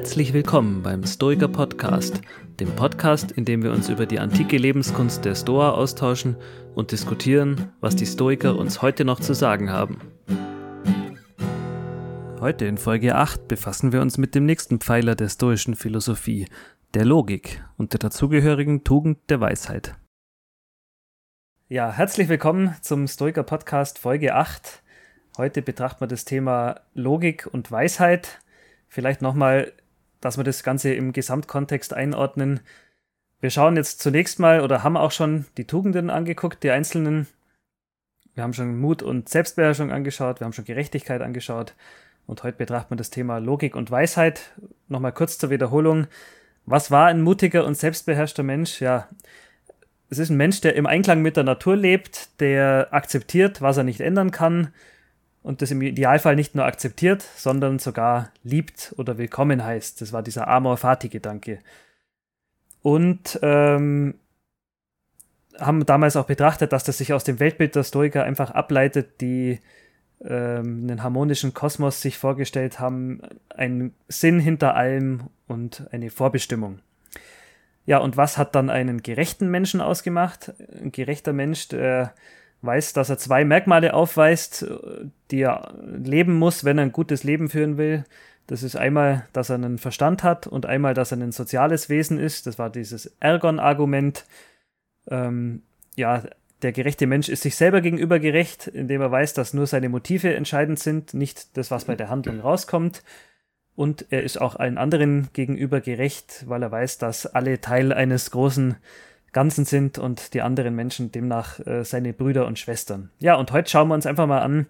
Herzlich willkommen beim Stoiker Podcast, dem Podcast, in dem wir uns über die antike Lebenskunst der Stoa austauschen und diskutieren, was die Stoiker uns heute noch zu sagen haben. Heute in Folge 8 befassen wir uns mit dem nächsten Pfeiler der stoischen Philosophie, der Logik und der dazugehörigen Tugend der Weisheit. Ja, herzlich willkommen zum Stoiker Podcast Folge 8. Heute betrachten wir das Thema Logik und Weisheit. Vielleicht nochmal, dass wir das Ganze im Gesamtkontext einordnen. Wir schauen jetzt zunächst mal oder haben auch schon die Tugenden angeguckt, die einzelnen. Wir haben schon Mut und Selbstbeherrschung angeschaut, wir haben schon Gerechtigkeit angeschaut und heute betrachten wir das Thema Logik und Weisheit. Nochmal kurz zur Wiederholung. Was war ein mutiger und selbstbeherrschter Mensch? Ja, es ist ein Mensch, der im Einklang mit der Natur lebt, der akzeptiert, was er nicht ändern kann und das im Idealfall nicht nur akzeptiert, sondern sogar liebt oder willkommen heißt. Das war dieser Amor Fati-Gedanke. Und ähm, haben damals auch betrachtet, dass das sich aus dem Weltbild der Stoiker einfach ableitet, die ähm, einen harmonischen Kosmos sich vorgestellt haben, einen Sinn hinter allem und eine Vorbestimmung. Ja, und was hat dann einen gerechten Menschen ausgemacht? Ein gerechter Mensch, der weiß, dass er zwei Merkmale aufweist, die er leben muss, wenn er ein gutes Leben führen will. Das ist einmal, dass er einen Verstand hat und einmal, dass er ein soziales Wesen ist. Das war dieses Ergon-Argument. Ähm, ja, der gerechte Mensch ist sich selber gegenüber gerecht, indem er weiß, dass nur seine Motive entscheidend sind, nicht das, was bei der Handlung rauskommt und er ist auch allen anderen gegenüber gerecht, weil er weiß, dass alle Teil eines großen Ganzen sind und die anderen Menschen demnach äh, seine Brüder und Schwestern. Ja, und heute schauen wir uns einfach mal an,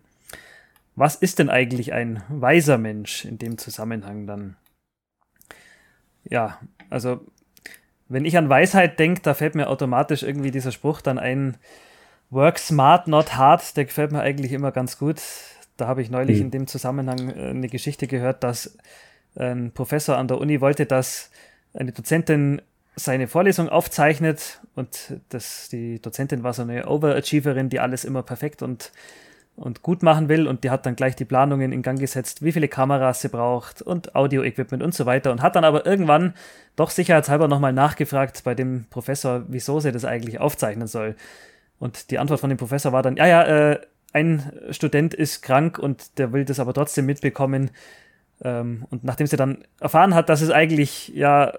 was ist denn eigentlich ein weiser Mensch in dem Zusammenhang dann? Ja, also wenn ich an Weisheit denke, da fällt mir automatisch irgendwie dieser Spruch dann ein, Work smart, not hard, der gefällt mir eigentlich immer ganz gut. Da habe ich neulich hm. in dem Zusammenhang äh, eine Geschichte gehört, dass ein Professor an der Uni wollte, dass eine Dozentin seine Vorlesung aufzeichnet und das, die Dozentin war so eine Overachieverin, die alles immer perfekt und, und gut machen will und die hat dann gleich die Planungen in Gang gesetzt, wie viele Kameras sie braucht und Audio-Equipment und so weiter und hat dann aber irgendwann doch sicherheitshalber nochmal nachgefragt bei dem Professor, wieso sie das eigentlich aufzeichnen soll. Und die Antwort von dem Professor war dann, ja, ja, äh, ein Student ist krank und der will das aber trotzdem mitbekommen. Ähm, und nachdem sie dann erfahren hat, dass es eigentlich ja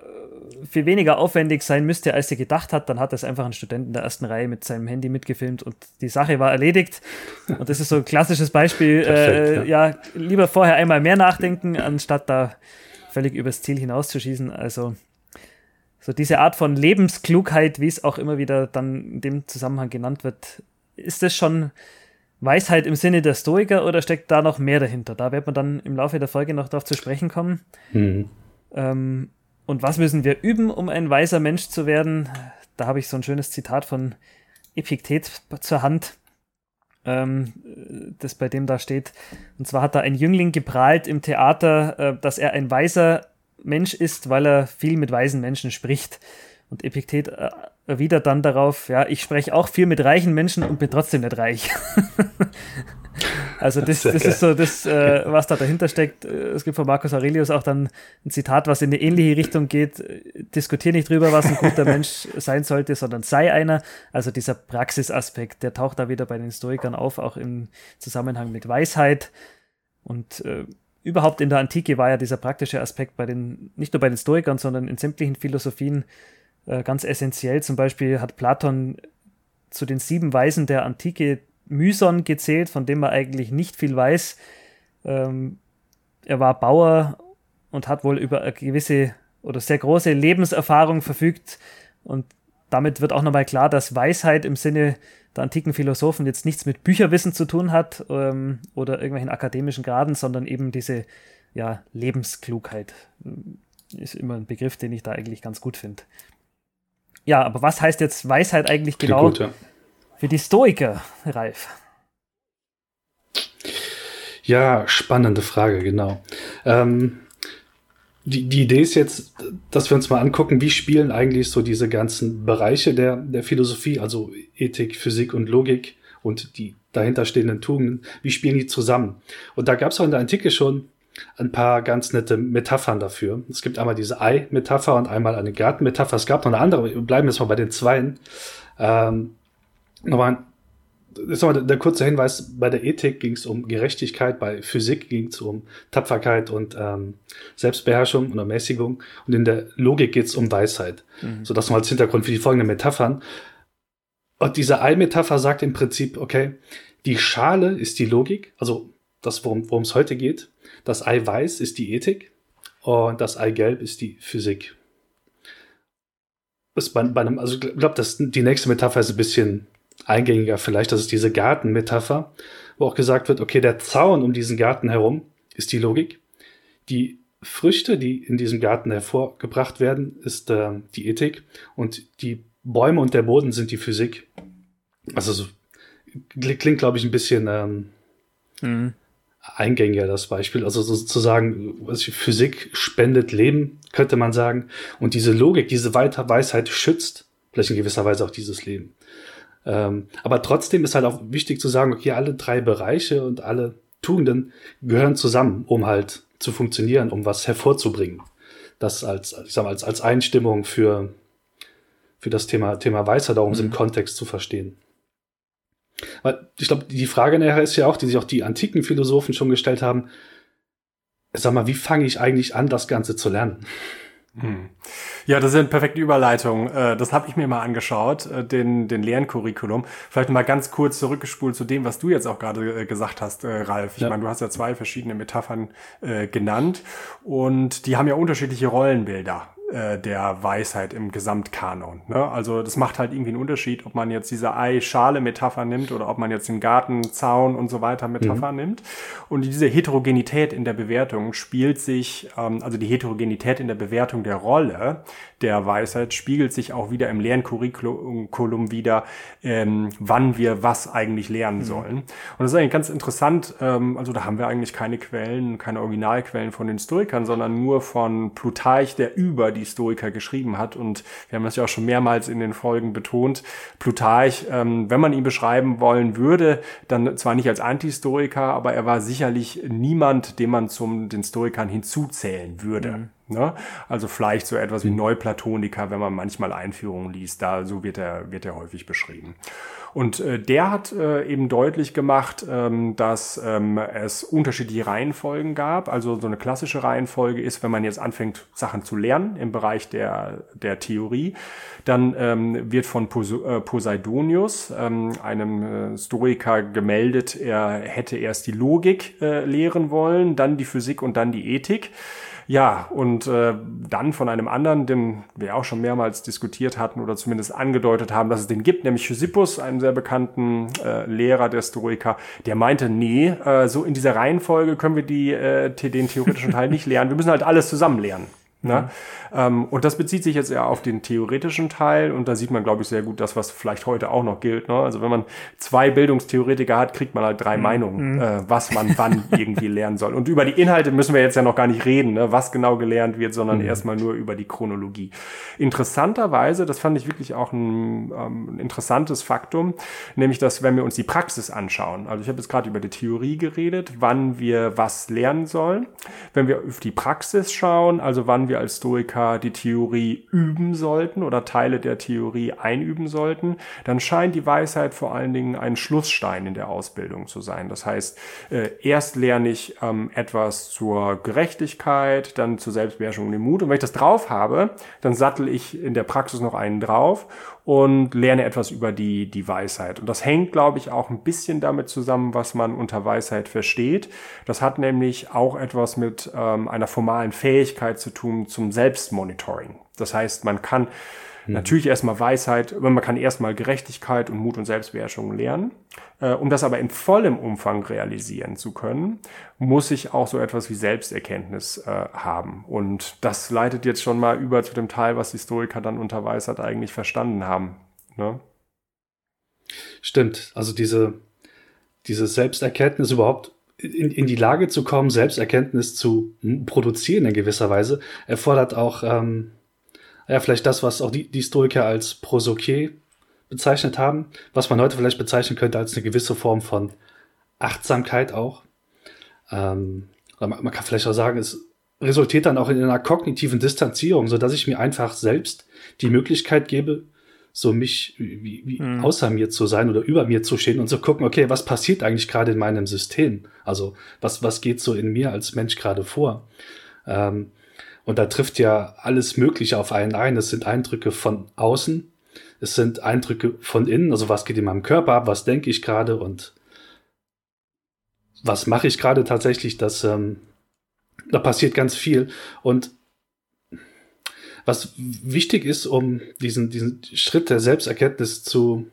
viel weniger aufwendig sein müsste, als sie gedacht hat, dann hat es einfach ein Student in der ersten Reihe mit seinem Handy mitgefilmt und die Sache war erledigt. Und das ist so ein klassisches Beispiel. Perfekt, äh, ja. ja, lieber vorher einmal mehr nachdenken, anstatt da völlig übers Ziel hinauszuschießen. Also so diese Art von Lebensklugheit, wie es auch immer wieder dann in dem Zusammenhang genannt wird, ist das schon Weisheit im Sinne der Stoiker oder steckt da noch mehr dahinter? Da wird man dann im Laufe der Folge noch darauf zu sprechen kommen. Mhm. Ähm, und was müssen wir üben, um ein weiser Mensch zu werden? Da habe ich so ein schönes Zitat von Epiktet zur Hand, ähm, das bei dem da steht. Und zwar hat da ein Jüngling geprahlt im Theater, äh, dass er ein weiser Mensch ist, weil er viel mit weisen Menschen spricht. Und Epiktet äh, erwidert dann darauf, ja, ich spreche auch viel mit reichen Menschen und bin trotzdem nicht reich. also das, das ist so das, äh, was da dahinter steckt. Es gibt von Marcus Aurelius auch dann ein Zitat, was in eine ähnliche Richtung geht. Diskutier nicht drüber, was ein guter Mensch sein sollte, sondern sei einer. Also dieser Praxisaspekt, der taucht da wieder bei den Stoikern auf, auch im Zusammenhang mit Weisheit. Und äh, überhaupt in der Antike war ja dieser praktische Aspekt bei den, nicht nur bei den Stoikern, sondern in sämtlichen Philosophien äh, ganz essentiell. Zum Beispiel hat Platon zu den sieben Weisen der Antike Myson gezählt, von dem er eigentlich nicht viel weiß. Ähm, er war Bauer und hat wohl über eine gewisse oder sehr große Lebenserfahrung verfügt. Und damit wird auch nochmal klar, dass Weisheit im Sinne der antiken Philosophen jetzt nichts mit Bücherwissen zu tun hat ähm, oder irgendwelchen akademischen Graden, sondern eben diese ja, Lebensklugheit. Ist immer ein Begriff, den ich da eigentlich ganz gut finde. Ja, aber was heißt jetzt Weisheit eigentlich genau gut, ja. Für die Stoiker, Ralf? Ja, spannende Frage, genau. Ähm, die, die Idee ist jetzt, dass wir uns mal angucken, wie spielen eigentlich so diese ganzen Bereiche der, der Philosophie, also Ethik, Physik und Logik und die dahinterstehenden Tugenden, wie spielen die zusammen? Und da gab es auch in der Antike schon ein paar ganz nette Metaphern dafür. Es gibt einmal diese Ei-Metapher und einmal eine Garten-Metapher. Es gab noch eine andere, wir bleiben jetzt mal bei den Zweien. Ähm, nochmal, ist nochmal der kurze Hinweis, bei der Ethik ging es um Gerechtigkeit, bei Physik ging es um Tapferkeit und ähm, Selbstbeherrschung und Ermäßigung und in der Logik geht es um Weisheit. Mhm. So das mal als Hintergrund für die folgenden Metaphern. Und diese Ei-Metapher sagt im Prinzip, okay, die Schale ist die Logik, also das, worum es heute geht. Das Ei weiß ist die Ethik und das Ei gelb ist die Physik. Ist bei, bei einem, also ich glaube, die nächste Metapher ist ein bisschen eingängiger vielleicht. Das ist diese Gartenmetapher, wo auch gesagt wird, okay, der Zaun um diesen Garten herum ist die Logik. Die Früchte, die in diesem Garten hervorgebracht werden, ist äh, die Ethik und die Bäume und der Boden sind die Physik. Also so, klingt, glaube ich, ein bisschen ähm, mhm eingängiger, das Beispiel. Also sozusagen, Physik spendet Leben, könnte man sagen. Und diese Logik, diese Weisheit schützt vielleicht in gewisser Weise auch dieses Leben. Ähm, aber trotzdem ist halt auch wichtig zu sagen, okay, alle drei Bereiche und alle Tugenden gehören zusammen, um halt zu funktionieren, um was hervorzubringen. Das als, ich sag mal, als, als Einstimmung für, für das Thema, Thema Weisheit, um mhm. es im Kontext zu verstehen. Weil ich glaube, die Frage nachher ist ja auch, die sich auch die antiken Philosophen schon gestellt haben, sag mal, wie fange ich eigentlich an, das Ganze zu lernen? Hm. Ja, das ist eine perfekte Überleitung. Äh, das habe ich mir mal angeschaut, äh, den, den Lerncurriculum. Vielleicht mal ganz kurz zurückgespult zu dem, was du jetzt auch gerade äh, gesagt hast, Ralf. Ich ja. meine, du hast ja zwei verschiedene Metaphern genannt und die haben ja unterschiedliche Rollenbilder. Äh, der Weisheit im Gesamtkanon. Ne? Also das macht halt irgendwie einen Unterschied, ob man jetzt diese Ei-Schale-Metapher nimmt oder ob man jetzt den Garten, Zaun und so weiter Metapher mhm. nimmt. Und diese Heterogenität in der Bewertung spielt sich, ähm, also die Heterogenität in der Bewertung der Rolle der Weisheit spiegelt sich auch wieder im Lerncurriculum wieder, ähm, wann wir was eigentlich lernen mhm. sollen. Und das ist eigentlich ganz interessant, ähm, also da haben wir eigentlich keine Quellen, keine Originalquellen von den Stoikern, sondern nur von Plutarch, der über die die Stoiker geschrieben hat. Und wir haben das ja auch schon mehrmals in den Folgen betont. Plutarch, ähm, wenn man ihn beschreiben wollen würde, dann zwar nicht als Antistoiker, aber er war sicherlich niemand, den man zum den Stoikern hinzuzählen würde. Mhm. Ne? Also vielleicht so etwas wie Neuplatoniker, wenn man manchmal Einführungen liest, da so wird er, wird er häufig beschrieben. Und äh, der hat äh, eben deutlich gemacht, ähm, dass ähm, es unterschiedliche Reihenfolgen gab. Also so eine klassische Reihenfolge ist, wenn man jetzt anfängt, Sachen zu lernen im Bereich der, der Theorie, dann ähm, wird von Pos äh, Poseidonius, ähm, einem äh, Stoiker, gemeldet, er hätte erst die Logik äh, lehren wollen, dann die Physik und dann die Ethik. Ja, und äh, dann von einem anderen, den wir auch schon mehrmals diskutiert hatten oder zumindest angedeutet haben, dass es den gibt, nämlich Chrysippus, einen sehr bekannten äh, Lehrer der Stoiker, der meinte, nee, äh, so in dieser Reihenfolge können wir die, äh, den theoretischen Teil nicht lernen. Wir müssen halt alles zusammen lernen. Ne? Mhm. Ähm, und das bezieht sich jetzt eher auf den theoretischen Teil und da sieht man, glaube ich, sehr gut das, was vielleicht heute auch noch gilt. Ne? Also wenn man zwei Bildungstheoretiker hat, kriegt man halt drei mhm. Meinungen, mhm. äh, was man wann irgendwie lernen soll. Und über die Inhalte müssen wir jetzt ja noch gar nicht reden, ne? was genau gelernt wird, sondern mhm. erstmal nur über die Chronologie. Interessanterweise, das fand ich wirklich auch ein, ähm, ein interessantes Faktum, nämlich, dass wenn wir uns die Praxis anschauen, also ich habe jetzt gerade über die Theorie geredet, wann wir was lernen sollen. Wenn wir auf die Praxis schauen, also wann wir wir als Stoiker die Theorie üben sollten oder Teile der Theorie einüben sollten, dann scheint die Weisheit vor allen Dingen ein Schlussstein in der Ausbildung zu sein. Das heißt, äh, erst lerne ich ähm, etwas zur Gerechtigkeit, dann zur Selbstbeherrschung und dem Mut. Und wenn ich das drauf habe, dann sattel ich in der Praxis noch einen drauf und lerne etwas über die, die Weisheit. Und das hängt, glaube ich, auch ein bisschen damit zusammen, was man unter Weisheit versteht. Das hat nämlich auch etwas mit ähm, einer formalen Fähigkeit zu tun zum Selbstmonitoring. Das heißt, man kann Mhm. Natürlich erstmal Weisheit, man kann erstmal Gerechtigkeit und Mut und Selbstbeherrschung lernen. Äh, um das aber in vollem Umfang realisieren zu können, muss ich auch so etwas wie Selbsterkenntnis äh, haben. Und das leitet jetzt schon mal über zu dem Teil, was die Historiker dann unter Weisheit eigentlich verstanden haben. Ne? Stimmt. Also diese, diese Selbsterkenntnis überhaupt in, in die Lage zu kommen, Selbsterkenntnis zu produzieren in gewisser Weise, erfordert auch ähm, ja, vielleicht das, was auch die, die Stoiker als Prosoké bezeichnet haben, was man heute vielleicht bezeichnen könnte als eine gewisse Form von Achtsamkeit auch. Ähm, man kann vielleicht auch sagen, es resultiert dann auch in einer kognitiven Distanzierung, so dass ich mir einfach selbst die Möglichkeit gebe, so mich wie, wie mhm. außer mir zu sein oder über mir zu stehen und zu gucken, okay, was passiert eigentlich gerade in meinem System? Also was, was geht so in mir als Mensch gerade vor? Ähm, und da trifft ja alles Mögliche auf einen ein. Es sind Eindrücke von außen, es sind Eindrücke von innen, also was geht in meinem Körper ab, was denke ich gerade und was mache ich gerade tatsächlich, das, ähm, da passiert ganz viel. Und was wichtig ist, um diesen, diesen Schritt der Selbsterkenntnis zu,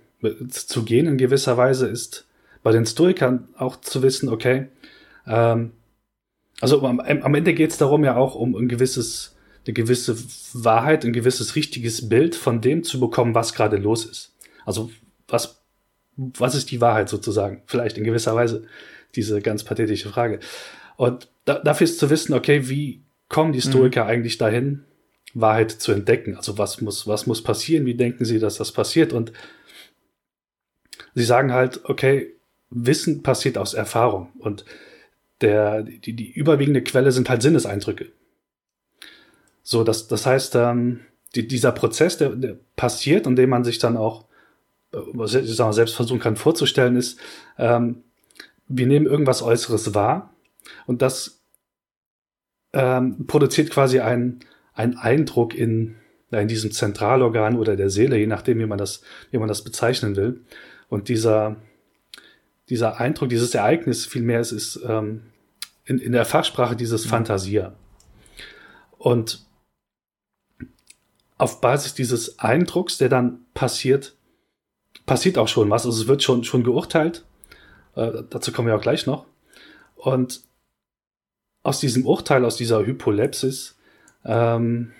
zu gehen in gewisser Weise, ist bei den Stoikern auch zu wissen, okay, ähm, also am, am Ende geht es darum ja auch um ein gewisses, eine gewisse Wahrheit, ein gewisses richtiges Bild von dem zu bekommen, was gerade los ist. Also was, was ist die Wahrheit sozusagen? Vielleicht in gewisser Weise diese ganz pathetische Frage. Und da, dafür ist zu wissen, okay, wie kommen die Stoiker mhm. eigentlich dahin, Wahrheit zu entdecken? Also was muss, was muss passieren? Wie denken sie, dass das passiert? Und sie sagen halt, okay, Wissen passiert aus Erfahrung und der, die, die überwiegende Quelle sind halt Sinneseindrücke. So, das, das heißt, ähm, die, dieser Prozess, der, der passiert, und dem man sich dann auch, äh, ich sag mal, selbst versuchen kann vorzustellen, ist, ähm, wir nehmen irgendwas Äußeres wahr und das ähm, produziert quasi einen, einen Eindruck in, in diesem Zentralorgan oder der Seele, je nachdem, wie man das, wie man das bezeichnen will. Und dieser, dieser Eindruck, dieses Ereignis vielmehr, es ist ähm, in, in der Fachsprache dieses mhm. Fantasia. Und auf Basis dieses Eindrucks, der dann passiert, passiert auch schon was. Also es wird schon, schon geurteilt äh, dazu kommen wir auch gleich noch. Und aus diesem Urteil, aus dieser Hypolepsis, ähm,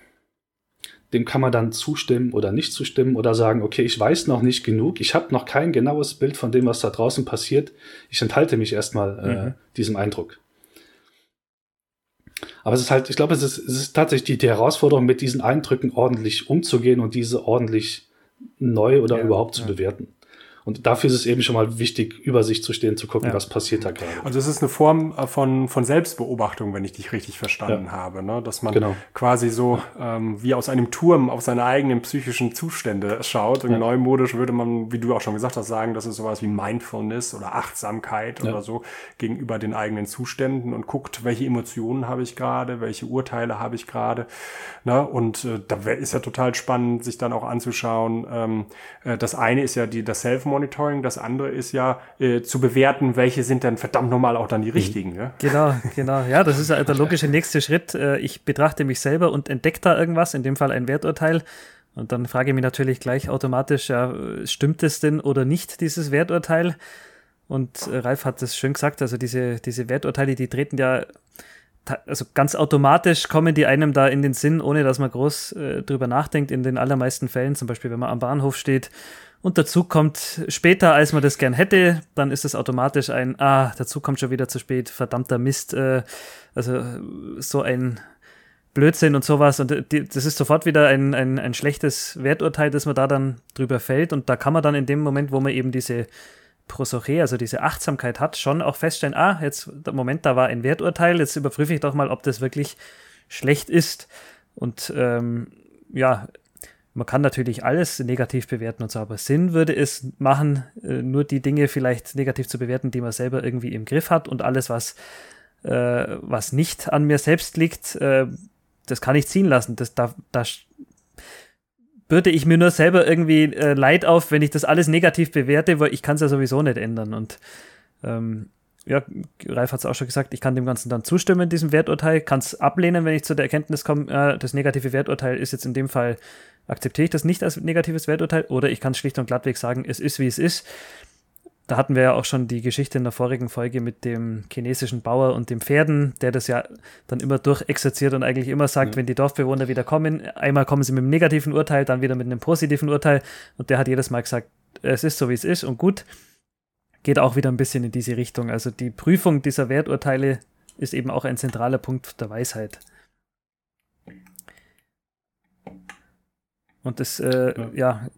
dem kann man dann zustimmen oder nicht zustimmen oder sagen, okay, ich weiß noch nicht genug, ich habe noch kein genaues Bild von dem, was da draußen passiert. Ich enthalte mich erstmal äh, mhm. diesem Eindruck. Aber es ist halt, ich glaube, es ist, es ist tatsächlich die, die Herausforderung, mit diesen Eindrücken ordentlich umzugehen und diese ordentlich neu oder ja, überhaupt zu ja. bewerten. Und dafür ist es eben schon mal wichtig, über sich zu stehen, zu gucken, ja. was passiert da gerade. Also es ist eine Form äh, von, von Selbstbeobachtung, wenn ich dich richtig verstanden ja. habe, ne? dass man genau. quasi so ähm, wie aus einem Turm auf seine eigenen psychischen Zustände schaut. Und ja. neumodisch würde man, wie du auch schon gesagt hast, sagen, das ist sowas wie Mindfulness oder Achtsamkeit oder so gegenüber den eigenen Zuständen und guckt, welche Emotionen habe ich gerade, welche Urteile habe ich gerade. Ne? Und äh, da ist ja total spannend, sich dann auch anzuschauen. Ähm, äh, das eine ist ja die, das Self-Monitoring Monitoring. Das andere ist ja äh, zu bewerten, welche sind dann verdammt normal auch dann die richtigen. Ja? Genau, genau. Ja, das ist ja der logische nächste Schritt. Äh, ich betrachte mich selber und entdecke da irgendwas, in dem Fall ein Werturteil. Und dann frage ich mich natürlich gleich automatisch, ja, stimmt es denn oder nicht, dieses Werturteil? Und äh, Ralf hat das schön gesagt, also diese, diese Werturteile, die treten ja also ganz automatisch kommen die einem da in den Sinn, ohne dass man groß äh, drüber nachdenkt. In den allermeisten Fällen, zum Beispiel, wenn man am Bahnhof steht und dazu kommt später, als man das gern hätte, dann ist es automatisch ein, ah, dazu kommt schon wieder zu spät, verdammter Mist, äh, also so ein Blödsinn und sowas. Und die, das ist sofort wieder ein, ein, ein schlechtes Werturteil, das man da dann drüber fällt. Und da kann man dann in dem Moment, wo man eben diese Prosoche, also diese Achtsamkeit hat, schon auch feststellen, ah, jetzt, Moment, da war ein Werturteil, jetzt überprüfe ich doch mal, ob das wirklich schlecht ist. Und ähm, ja, man kann natürlich alles negativ bewerten und so, aber Sinn würde es machen, äh, nur die Dinge vielleicht negativ zu bewerten, die man selber irgendwie im Griff hat und alles, was, äh, was nicht an mir selbst liegt, äh, das kann ich ziehen lassen. Das, da, da bürde ich mir nur selber irgendwie äh, Leid auf, wenn ich das alles negativ bewerte, weil ich kann es ja sowieso nicht ändern. Und ähm, ja, Ralf hat es auch schon gesagt, ich kann dem Ganzen dann zustimmen, diesem Werturteil, kann es ablehnen, wenn ich zu der Erkenntnis komme, äh, das negative Werturteil ist jetzt in dem Fall, akzeptiere ich das nicht als negatives Werturteil, oder ich kann es schlicht und glattweg sagen, es ist, wie es ist. Da hatten wir ja auch schon die Geschichte in der vorigen Folge mit dem chinesischen Bauer und dem Pferden, der das ja dann immer durchexerziert und eigentlich immer sagt, ja. wenn die Dorfbewohner wieder kommen, einmal kommen sie mit einem negativen Urteil, dann wieder mit einem positiven Urteil und der hat jedes Mal gesagt, es ist so, wie es ist und gut geht auch wieder ein bisschen in diese Richtung. Also die Prüfung dieser Werturteile ist eben auch ein zentraler Punkt der Weisheit. Und es äh, ja. ja.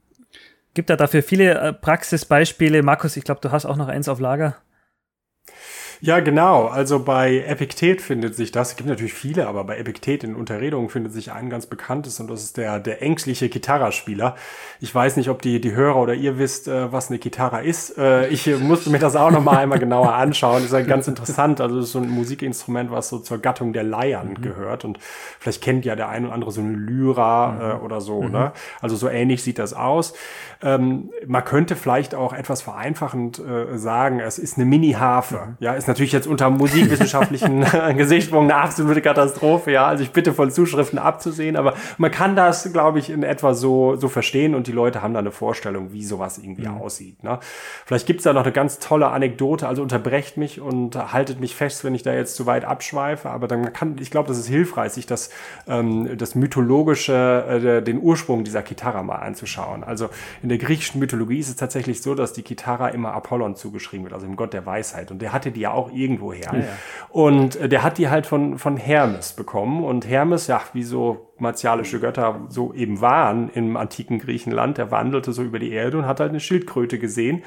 gibt da dafür viele äh, Praxisbeispiele. Markus, ich glaube, du hast auch noch eins auf Lager. Ja, genau. Also bei Epiktet findet sich das. Es gibt natürlich viele, aber bei Epiktet in Unterredungen findet sich ein ganz bekanntes und das ist der, der ängstliche Gitarraspieler. Ich weiß nicht, ob die, die Hörer oder ihr wisst, äh, was eine Gitarra ist. Äh, ich musste mir das auch noch mal einmal genauer anschauen. Ist halt ganz interessant. Also das ist so ein Musikinstrument, was so zur Gattung der Leiern mhm. gehört und vielleicht kennt ja der ein oder andere so eine Lyra mhm. äh, oder so. Mhm. Ne? Also so ähnlich sieht das aus. Ähm, man könnte vielleicht auch etwas vereinfachend äh, sagen, es ist eine Mini-Harfe. Mhm. Ja, ist natürlich jetzt unter musikwissenschaftlichen Gesichtspunkten eine absolute Katastrophe. Ja, also ich bitte von Zuschriften abzusehen, aber man kann das, glaube ich, in etwa so, so verstehen und die Leute haben da eine Vorstellung, wie sowas irgendwie mhm. aussieht. Ne? Vielleicht gibt's da noch eine ganz tolle Anekdote, also unterbrecht mich und haltet mich fest, wenn ich da jetzt zu weit abschweife, aber dann kann, ich glaube, das ist hilfreich, sich das, ähm, das mythologische, äh, den Ursprung dieser Gitarre mal anzuschauen. Also in der griechischen Mythologie ist es tatsächlich so, dass die Gitarre immer Apollon zugeschrieben wird, also dem Gott der Weisheit. Und der hatte die ja auch irgendwo her. Ja, ja. Und äh, der hat die halt von, von Hermes bekommen. Und Hermes, ja, wie so martialische Götter so eben waren im antiken Griechenland, der wandelte so über die Erde und hat halt eine Schildkröte gesehen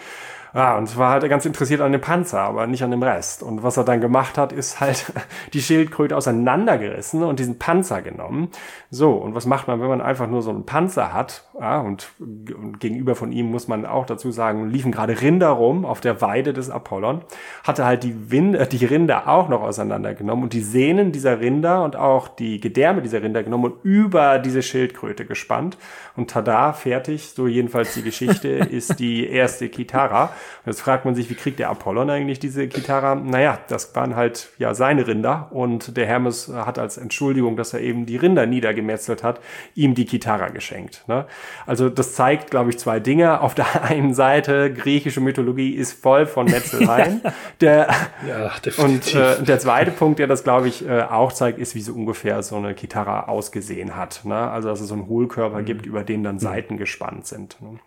ja, und war halt ganz interessiert an dem Panzer, aber nicht an dem Rest. Und was er dann gemacht hat, ist halt die Schildkröte auseinandergerissen und diesen Panzer genommen. So, und was macht man, wenn man einfach nur so einen Panzer hat? Ja, und, und gegenüber von ihm muss man auch dazu sagen, liefen gerade Rinder rum auf der Weide des Apollon, hatte halt die, Wind, äh, die Rinder auch noch auseinandergenommen und die Sehnen dieser Rinder und auch die Gedärme dieser Rinder genommen und über diese Schildkröte gespannt. Und tada, fertig, so jedenfalls die Geschichte, ist die erste Kitara. Jetzt fragt man sich, wie kriegt der Apollon eigentlich diese Gitarre? Naja, das waren halt ja seine Rinder und der Hermes hat als Entschuldigung, dass er eben die Rinder niedergemetzelt hat, ihm die Gitarre geschenkt. Ne? Also das zeigt, glaube ich, zwei Dinge. Auf der einen Seite, griechische Mythologie ist voll von Metzeleien. der, ja, und äh, der zweite Punkt, der das, glaube ich, äh, auch zeigt, ist, wie so ungefähr so eine Gitarre ausgesehen hat. Ne? Also dass es so einen Hohlkörper mhm. gibt, über den dann Seiten gespannt sind. Ne?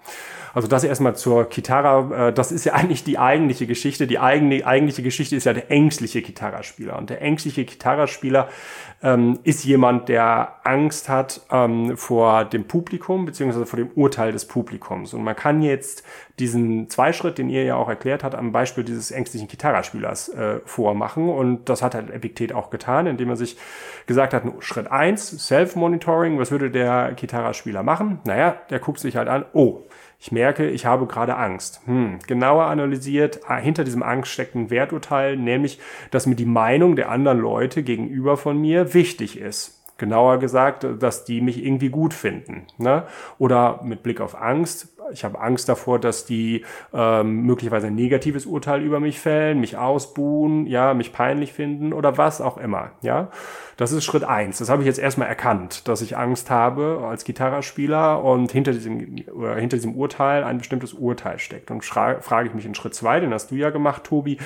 Also das erstmal zur Gitarre. Äh, das ist ja eigentlich die eigentliche Geschichte. Die eigene, eigentliche Geschichte ist ja der ängstliche Gitarrespieler. Und der ängstliche Gitarrespieler ähm, ist jemand, der Angst hat ähm, vor dem Publikum beziehungsweise vor dem Urteil des Publikums. Und man kann jetzt diesen Zweischritt, den ihr ja auch erklärt habt, am Beispiel dieses ängstlichen Gitarrespielers äh, vormachen. Und das hat halt Epiktet auch getan, indem er sich gesagt hat, Schritt eins Self-Monitoring, was würde der Gitarrespieler machen? Naja, der guckt sich halt an, oh, ich merke, ich habe gerade Angst. Hm, genauer analysiert, ah, hinter diesem Angst steckt ein Werturteil, nämlich, dass mir die Meinung der anderen Leute gegenüber von mir wichtig ist. Genauer gesagt, dass die mich irgendwie gut finden. Ne? Oder mit Blick auf Angst, ich habe Angst davor, dass die ähm, möglicherweise ein negatives Urteil über mich fällen, mich ausbuhen, ja, mich peinlich finden oder was auch immer. Ja, das ist Schritt eins. Das habe ich jetzt erstmal erkannt, dass ich Angst habe als Gitarrespieler und hinter diesem oder hinter diesem Urteil ein bestimmtes Urteil steckt. Und frage ich mich in Schritt zwei, den hast du ja gemacht, Tobi,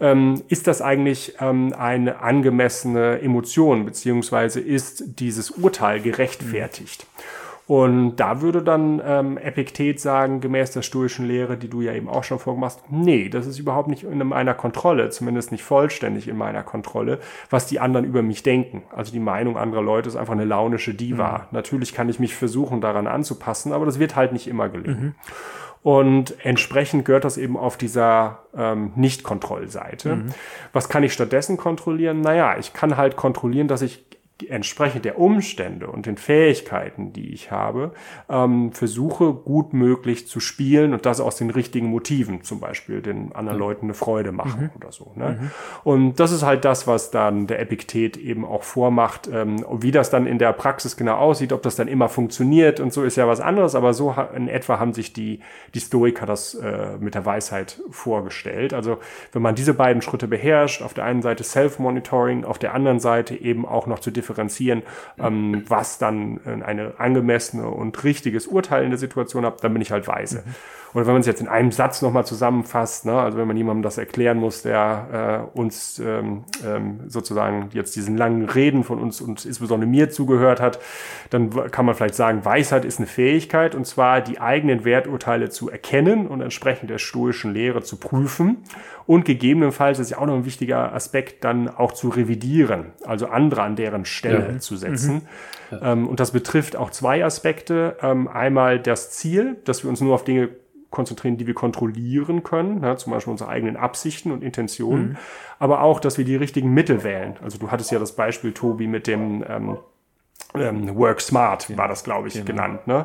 ähm, ist das eigentlich ähm, eine angemessene Emotion beziehungsweise ist dieses Urteil gerechtfertigt? Mhm. Und da würde dann ähm, Epiktet sagen, gemäß der stoischen Lehre, die du ja eben auch schon vorgemacht hast, nee, das ist überhaupt nicht in meiner Kontrolle, zumindest nicht vollständig in meiner Kontrolle, was die anderen über mich denken. Also die Meinung anderer Leute ist einfach eine launische Diva. Mhm. Natürlich kann ich mich versuchen, daran anzupassen, aber das wird halt nicht immer gelingen. Mhm. Und entsprechend gehört das eben auf dieser ähm, Nicht-Kontrollseite. Mhm. Was kann ich stattdessen kontrollieren? Naja, ich kann halt kontrollieren, dass ich entsprechend der Umstände und den Fähigkeiten, die ich habe, ähm, versuche gut möglich zu spielen und das aus den richtigen Motiven, zum Beispiel den anderen mhm. Leuten eine Freude machen mhm. oder so. Ne? Mhm. Und das ist halt das, was dann der Epiktet eben auch vormacht. Ähm, wie das dann in der Praxis genau aussieht, ob das dann immer funktioniert und so ist ja was anderes, aber so in etwa haben sich die, die Stoiker das äh, mit der Weisheit vorgestellt. Also wenn man diese beiden Schritte beherrscht, auf der einen Seite Self-Monitoring, auf der anderen Seite eben auch noch zu differenzieren, ähm, was dann äh, eine angemessene und richtiges Urteil in der Situation hat, dann bin ich halt weise. Mhm. Oder wenn man es jetzt in einem Satz nochmal zusammenfasst, ne, also wenn man jemandem das erklären muss, der äh, uns ähm, ähm, sozusagen jetzt diesen langen Reden von uns und insbesondere mir zugehört hat, dann kann man vielleicht sagen, Weisheit ist eine Fähigkeit und zwar die eigenen Werturteile zu erkennen und entsprechend der stoischen Lehre zu prüfen und gegebenenfalls, das ist ja auch noch ein wichtiger Aspekt, dann auch zu revidieren, also andere an deren Stelle ja. zu setzen. Mhm. Ja. Ähm, und das betrifft auch zwei Aspekte. Ähm, einmal das Ziel, dass wir uns nur auf Dinge konzentrieren, die wir kontrollieren können, ne? zum Beispiel unsere eigenen Absichten und Intentionen, mhm. aber auch, dass wir die richtigen Mittel wählen. Also du hattest ja das Beispiel, Tobi, mit dem ähm, ähm, Work Smart, war das, glaube ich, genau. genannt. Ne?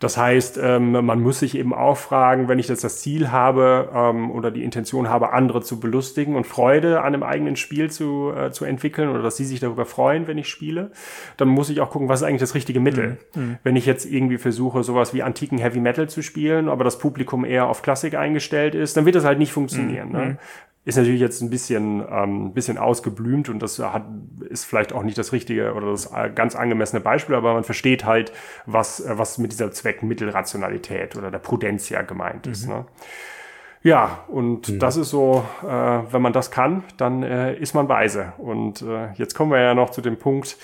Das heißt, ähm, man muss sich eben auch fragen, wenn ich jetzt das Ziel habe ähm, oder die Intention habe, andere zu belustigen und Freude an einem eigenen Spiel zu, äh, zu entwickeln oder dass sie sich darüber freuen, wenn ich spiele, dann muss ich auch gucken, was ist eigentlich das richtige Mittel. Mhm. mhm. Wenn ich jetzt irgendwie versuche, sowas wie antiken Heavy Metal zu spielen, aber das Publikum eher auf Klassik eingestellt ist, dann wird das halt nicht funktionieren. Mhm. Ne? Ist natürlich jetzt ein bisschen, ähm, bisschen ausgeblümt und das hat, ist vielleicht auch nicht das richtige oder das ganz angemessene Beispiel, aber man versteht halt, was, was mit dieser Zweckmittelrationalität oder der Prudentia gemeint ist. Mhm. Ne? Ja, und mhm. das ist so, äh, wenn man das kann, dann äh, ist man weise. Und äh, jetzt kommen wir ja noch zu dem Punkt,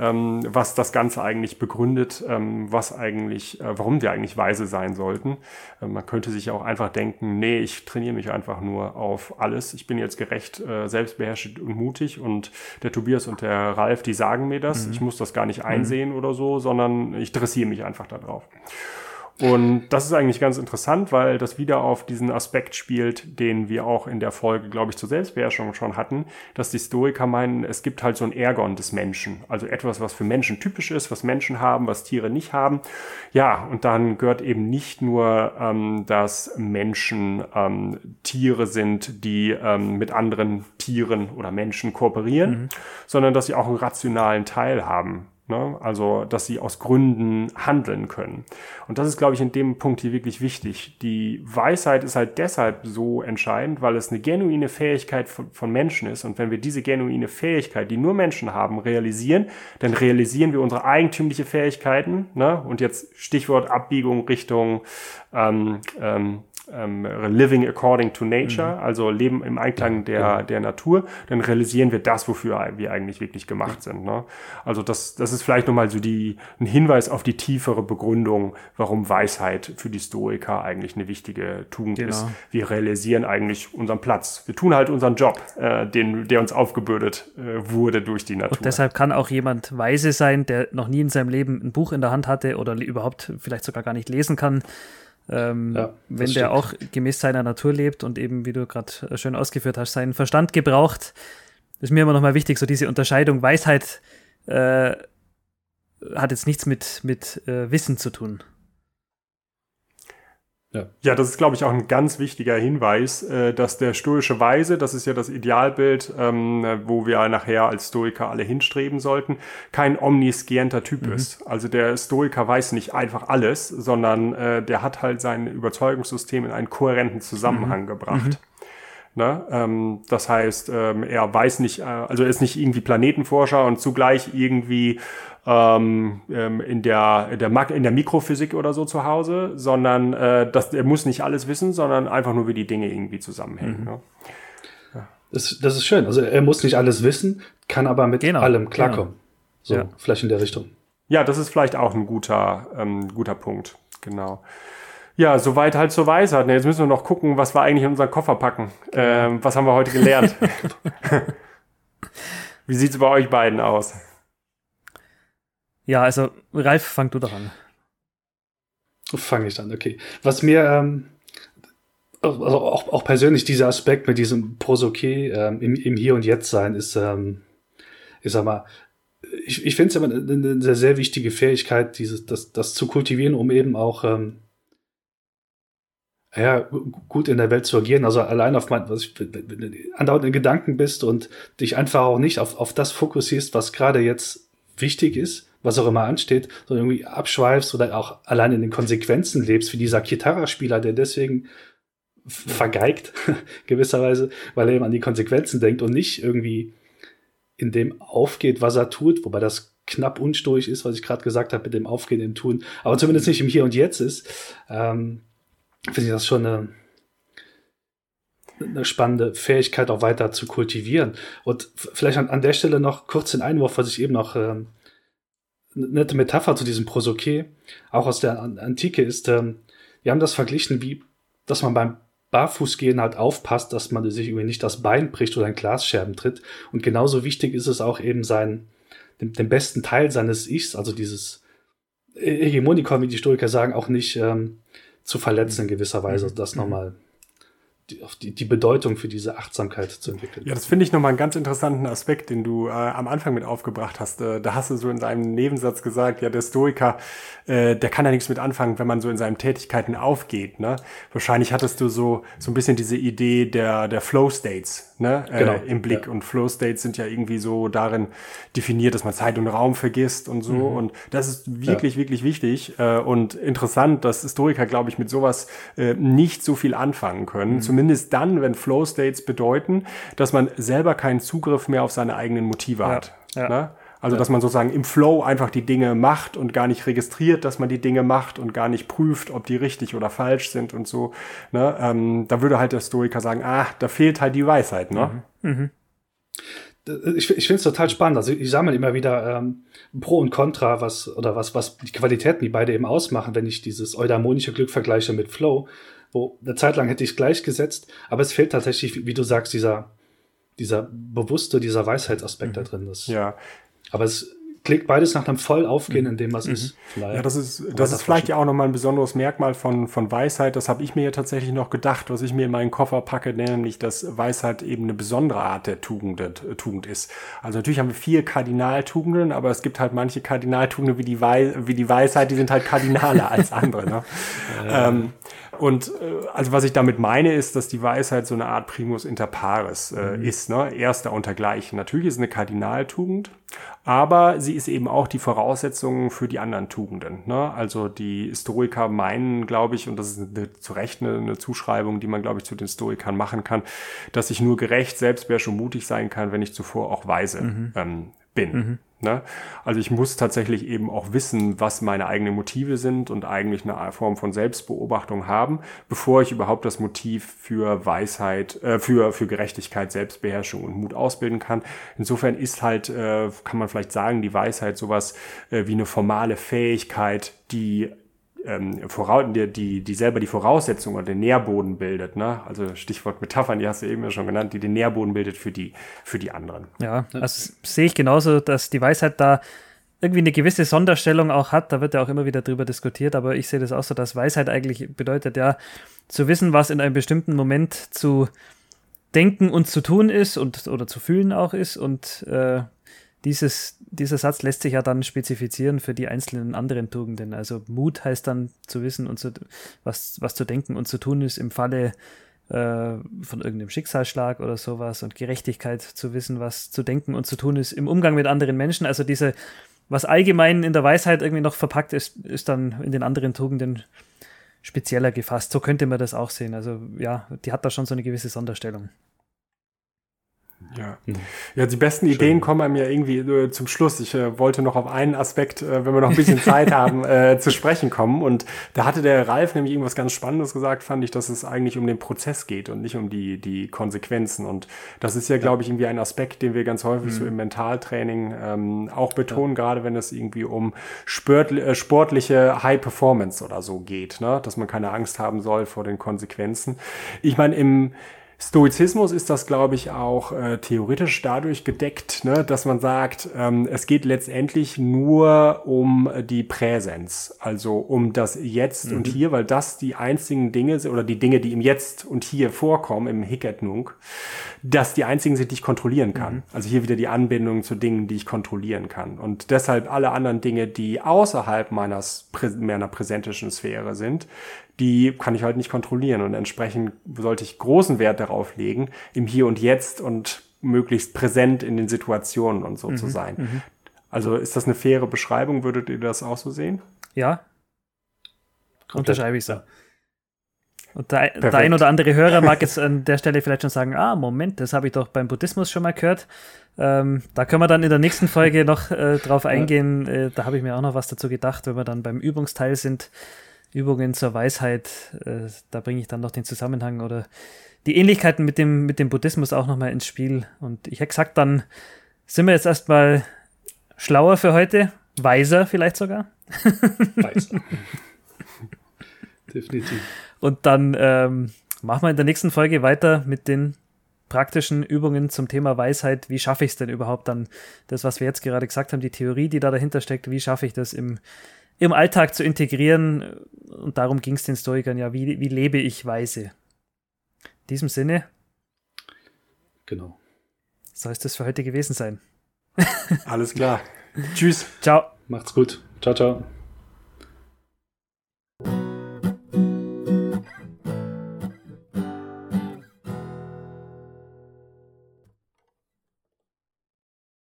ähm, was das Ganze eigentlich begründet, ähm, was eigentlich, äh, warum wir eigentlich weise sein sollten. Äh, man könnte sich auch einfach denken, nee, ich trainiere mich einfach nur auf alles. Ich bin jetzt gerecht, äh, selbstbeherrscht und mutig und der Tobias und der Ralf, die sagen mir das. Mhm. Ich muss das gar nicht einsehen mhm. oder so, sondern ich dressiere mich einfach darauf. Und das ist eigentlich ganz interessant, weil das wieder auf diesen Aspekt spielt, den wir auch in der Folge, glaube ich, zur Selbstbeherrschung schon hatten, dass die Stoiker meinen, es gibt halt so ein Ergon des Menschen. Also etwas, was für Menschen typisch ist, was Menschen haben, was Tiere nicht haben. Ja, und dann gehört eben nicht nur, ähm, dass Menschen ähm, Tiere sind, die ähm, mit anderen Tieren oder Menschen kooperieren, mhm. sondern dass sie auch einen rationalen Teil haben. Ne? Also, dass sie aus Gründen handeln können. Und das ist, glaube ich, in dem Punkt hier wirklich wichtig. Die Weisheit ist halt deshalb so entscheidend, weil es eine genuine Fähigkeit von, von Menschen ist. Und wenn wir diese genuine Fähigkeit, die nur Menschen haben, realisieren, dann realisieren wir unsere eigentümliche Fähigkeiten. Ne? Und jetzt Stichwort Abbiegung Richtung ähm, ähm, ähm, living according to nature, mhm. also leben im Einklang der, ja. der Natur, dann realisieren wir das, wofür wir eigentlich wirklich gemacht ja. sind. Ne? Also das, das ist vielleicht nochmal so die, ein Hinweis auf die tiefere Begründung, warum Weisheit für die Stoiker eigentlich eine wichtige Tugend genau. ist. Wir realisieren eigentlich unseren Platz. Wir tun halt unseren Job, äh, den, der uns aufgebürdet äh, wurde durch die Natur. Und deshalb kann auch jemand weise sein, der noch nie in seinem Leben ein Buch in der Hand hatte oder überhaupt vielleicht sogar gar nicht lesen kann ähm, ja, wenn der stimmt. auch gemäß seiner Natur lebt und eben, wie du gerade schön ausgeführt hast, seinen Verstand gebraucht, ist mir immer noch mal wichtig, so diese Unterscheidung. Weisheit äh, hat jetzt nichts mit, mit äh, Wissen zu tun. Ja. ja, das ist, glaube ich, auch ein ganz wichtiger Hinweis, äh, dass der stoische Weise, das ist ja das Idealbild, ähm, wo wir nachher als Stoiker alle hinstreben sollten, kein omniscienter Typ mhm. ist. Also der Stoiker weiß nicht einfach alles, sondern äh, der hat halt sein Überzeugungssystem in einen kohärenten Zusammenhang mhm. gebracht. Mhm. Ne? Ähm, das heißt, ähm, er weiß nicht, äh, also er ist nicht irgendwie Planetenforscher und zugleich irgendwie ähm, ähm, in, der, in, der, in der Mikrophysik oder so zu Hause, sondern äh, das, er muss nicht alles wissen, sondern einfach nur, wie die Dinge irgendwie zusammenhängen. Mhm. Ne? Ja. Das, das ist schön. Also er muss nicht alles wissen, kann aber mit genau. allem klarkommen. Genau. So, ja. vielleicht in der Richtung. Ja, das ist vielleicht auch ein guter, ähm, guter Punkt. Genau. Ja, soweit halt zur Weisheit. Jetzt müssen wir noch gucken, was wir eigentlich in unseren Koffer packen. Genau. Ähm, was haben wir heute gelernt? Wie sieht's bei euch beiden aus? Ja, also Ralf, fang du doch an. Fange ich an, okay. Was mir ähm, also auch, auch persönlich dieser Aspekt mit diesem Prosoké ähm, im, im Hier und Jetzt sein ist, ähm, ich sag mal, ich, ich finde es immer eine, sehr, sehr wichtige Fähigkeit, dieses, das, das zu kultivieren, um eben auch ähm, ja, gut in der Welt zu agieren. Also allein auf mein, was ich, wenn du andauernd in Gedanken bist und dich einfach auch nicht auf, auf das fokussierst, was gerade jetzt wichtig ist, was auch immer ansteht, sondern irgendwie abschweifst oder auch allein in den Konsequenzen lebst, wie dieser Gitarra-Spieler, der deswegen vergeigt, gewisserweise, weil er eben an die Konsequenzen denkt und nicht irgendwie in dem aufgeht, was er tut, wobei das knapp unstoisch ist, was ich gerade gesagt habe mit dem Aufgehen, im Tun, aber zumindest nicht im Hier und Jetzt ist, ähm, finde ich das schon eine, eine spannende Fähigkeit auch weiter zu kultivieren. Und vielleicht an, an der Stelle noch kurz den Einwurf, was ich eben noch ähm, nette Metapher zu diesem Prosoké, auch aus der Antike ist, ähm, wir haben das verglichen, wie, dass man beim Barfußgehen halt aufpasst, dass man sich irgendwie nicht das Bein bricht oder ein Glasscherben tritt. Und genauso wichtig ist es auch eben sein, den, den besten Teil seines Ichs, also dieses Hegemonikon, wie die Historiker sagen, auch nicht ähm, zu verletzen in gewisser Weise, mhm. das nochmal die, auf die, die Bedeutung für diese Achtsamkeit zu entwickeln. Ja, das finde ich nochmal einen ganz interessanten Aspekt, den du äh, am Anfang mit aufgebracht hast. Äh, da hast du so in deinem Nebensatz gesagt, ja, der Stoiker, äh, der kann ja nichts mit anfangen, wenn man so in seinen Tätigkeiten aufgeht. Ne? Wahrscheinlich hattest du so, so ein bisschen diese Idee der, der Flow States ne? Äh, genau. im Blick. Ja. Und Flow States sind ja irgendwie so darin definiert, dass man Zeit und Raum vergisst und so. Mhm. Und das ist wirklich, ja. wirklich wichtig äh, und interessant, dass Stoiker, glaube ich, mit sowas äh, nicht so viel anfangen können. Mhm zumindest dann, wenn Flow States bedeuten, dass man selber keinen Zugriff mehr auf seine eigenen Motive ja, hat. Ja. Ne? Also, dass man sozusagen im Flow einfach die Dinge macht und gar nicht registriert, dass man die Dinge macht und gar nicht prüft, ob die richtig oder falsch sind und so. Ne? Ähm, da würde halt der Stoiker sagen, ah, da fehlt halt die Weisheit. Ne? Mhm. Mhm. Ich, ich finde es total spannend. Also ich sammle immer wieder ähm, Pro und Contra, was oder was, was die Qualitäten, die beide eben ausmachen, wenn ich dieses eudaimonische Glück vergleiche mit Flow wo eine Zeit lang hätte ich gleichgesetzt, aber es fehlt tatsächlich, wie du sagst, dieser, dieser bewusste, dieser Weisheitsaspekt mhm. da drin. Das, ja. Aber es klingt beides nach einem voll aufgehen in dem, was mhm. ist. Vielleicht ja, das ist, das ist vielleicht ja auch nochmal ein besonderes Merkmal von, von Weisheit. Das habe ich mir ja tatsächlich noch gedacht, was ich mir in meinen Koffer packe, nämlich, dass Weisheit eben eine besondere Art der Tugend, äh, Tugend ist. Also natürlich haben wir vier Kardinaltugenden, aber es gibt halt manche Kardinaltugenden wie die, Wei wie die Weisheit, die sind halt kardinaler als andere. Ne? Ähm, und äh, also was ich damit meine, ist, dass die Weisheit so eine Art Primus inter pares äh, mhm. ist, ne? Erster untergleichen. Natürlich ist es eine Kardinaltugend, aber sie ist eben auch die Voraussetzung für die anderen Tugenden. Ne? Also die Stoiker meinen, glaube ich, und das ist eine, zu Recht eine, eine Zuschreibung, die man, glaube ich, zu den Stoikern machen kann, dass ich nur gerecht, selbstbeherrscht und mutig sein kann, wenn ich zuvor auch weise mhm. ähm, bin. Mhm. Ne? Also ich muss tatsächlich eben auch wissen, was meine eigenen Motive sind und eigentlich eine Form von Selbstbeobachtung haben, bevor ich überhaupt das Motiv für Weisheit, äh, für, für Gerechtigkeit, Selbstbeherrschung und Mut ausbilden kann. Insofern ist halt, äh, kann man vielleicht sagen, die Weisheit sowas äh, wie eine formale Fähigkeit, die ähm, die, die, die selber die Voraussetzung oder den Nährboden bildet, ne? Also Stichwort Metaphern, die hast du eben ja schon genannt, die den Nährboden bildet für die, für die anderen. Ja, also sehe ich genauso, dass die Weisheit da irgendwie eine gewisse Sonderstellung auch hat. Da wird ja auch immer wieder drüber diskutiert, aber ich sehe das auch so, dass Weisheit eigentlich bedeutet ja, zu wissen, was in einem bestimmten Moment zu denken und zu tun ist und oder zu fühlen auch ist und äh, dieses, dieser Satz lässt sich ja dann spezifizieren für die einzelnen anderen Tugenden. Also Mut heißt dann zu wissen und zu, was, was zu denken und zu tun ist im Falle äh, von irgendeinem Schicksalsschlag oder sowas und Gerechtigkeit zu wissen, was zu denken und zu tun ist im Umgang mit anderen Menschen. Also diese, was allgemein in der Weisheit irgendwie noch verpackt ist, ist dann in den anderen Tugenden spezieller gefasst. So könnte man das auch sehen. Also ja, die hat da schon so eine gewisse Sonderstellung. Ja. Hm. ja, die besten Schön. Ideen kommen einem ja irgendwie äh, zum Schluss. Ich äh, wollte noch auf einen Aspekt, äh, wenn wir noch ein bisschen Zeit haben, äh, zu sprechen kommen. Und da hatte der Ralf nämlich irgendwas ganz Spannendes gesagt, fand ich, dass es eigentlich um den Prozess geht und nicht um die, die Konsequenzen. Und das ist ja, glaube ich, irgendwie ein Aspekt, den wir ganz häufig mhm. so im Mentaltraining ähm, auch betonen, ja. gerade wenn es irgendwie um äh, sportliche High Performance oder so geht, ne? dass man keine Angst haben soll vor den Konsequenzen. Ich meine, im Stoizismus ist das, glaube ich, auch äh, theoretisch dadurch gedeckt, ne, dass man sagt, ähm, es geht letztendlich nur um die Präsenz, also um das Jetzt mhm. und Hier, weil das die einzigen Dinge sind, oder die Dinge, die im Jetzt und Hier vorkommen, im Hiketnung, dass die einzigen sind, die ich kontrollieren kann. Mhm. Also hier wieder die Anbindung zu Dingen, die ich kontrollieren kann. Und deshalb alle anderen Dinge, die außerhalb meines, meiner präsentischen Sphäre sind, die kann ich halt nicht kontrollieren. Und entsprechend sollte ich großen Wert darauf legen, im Hier und Jetzt und möglichst präsent in den Situationen und so mhm, zu sein. Mhm. Also ist das eine faire Beschreibung? Würdet ihr das auch so sehen? Ja. Unterschreibe ich so. Und der, der, ein oder andere Hörer mag jetzt an der Stelle vielleicht schon sagen, ah, Moment, das habe ich doch beim Buddhismus schon mal gehört. Ähm, da können wir dann in der nächsten Folge noch äh, drauf eingehen. Äh, da habe ich mir auch noch was dazu gedacht, wenn wir dann beim Übungsteil sind. Übungen zur Weisheit, äh, da bringe ich dann noch den Zusammenhang oder die Ähnlichkeiten mit dem, mit dem Buddhismus auch nochmal ins Spiel. Und ich hätte gesagt, dann sind wir jetzt erstmal schlauer für heute, weiser vielleicht sogar. Weiser. Definitiv. Und dann ähm, machen wir in der nächsten Folge weiter mit den praktischen Übungen zum Thema Weisheit. Wie schaffe ich es denn überhaupt dann, das, was wir jetzt gerade gesagt haben, die Theorie, die da dahinter steckt, wie schaffe ich das im im Alltag zu integrieren. Und darum ging es den Stoikern ja, wie, wie lebe ich weise. In diesem Sinne. Genau. Soll es das für heute gewesen sein. Alles klar. Tschüss. Ciao. Macht's gut. Ciao, ciao.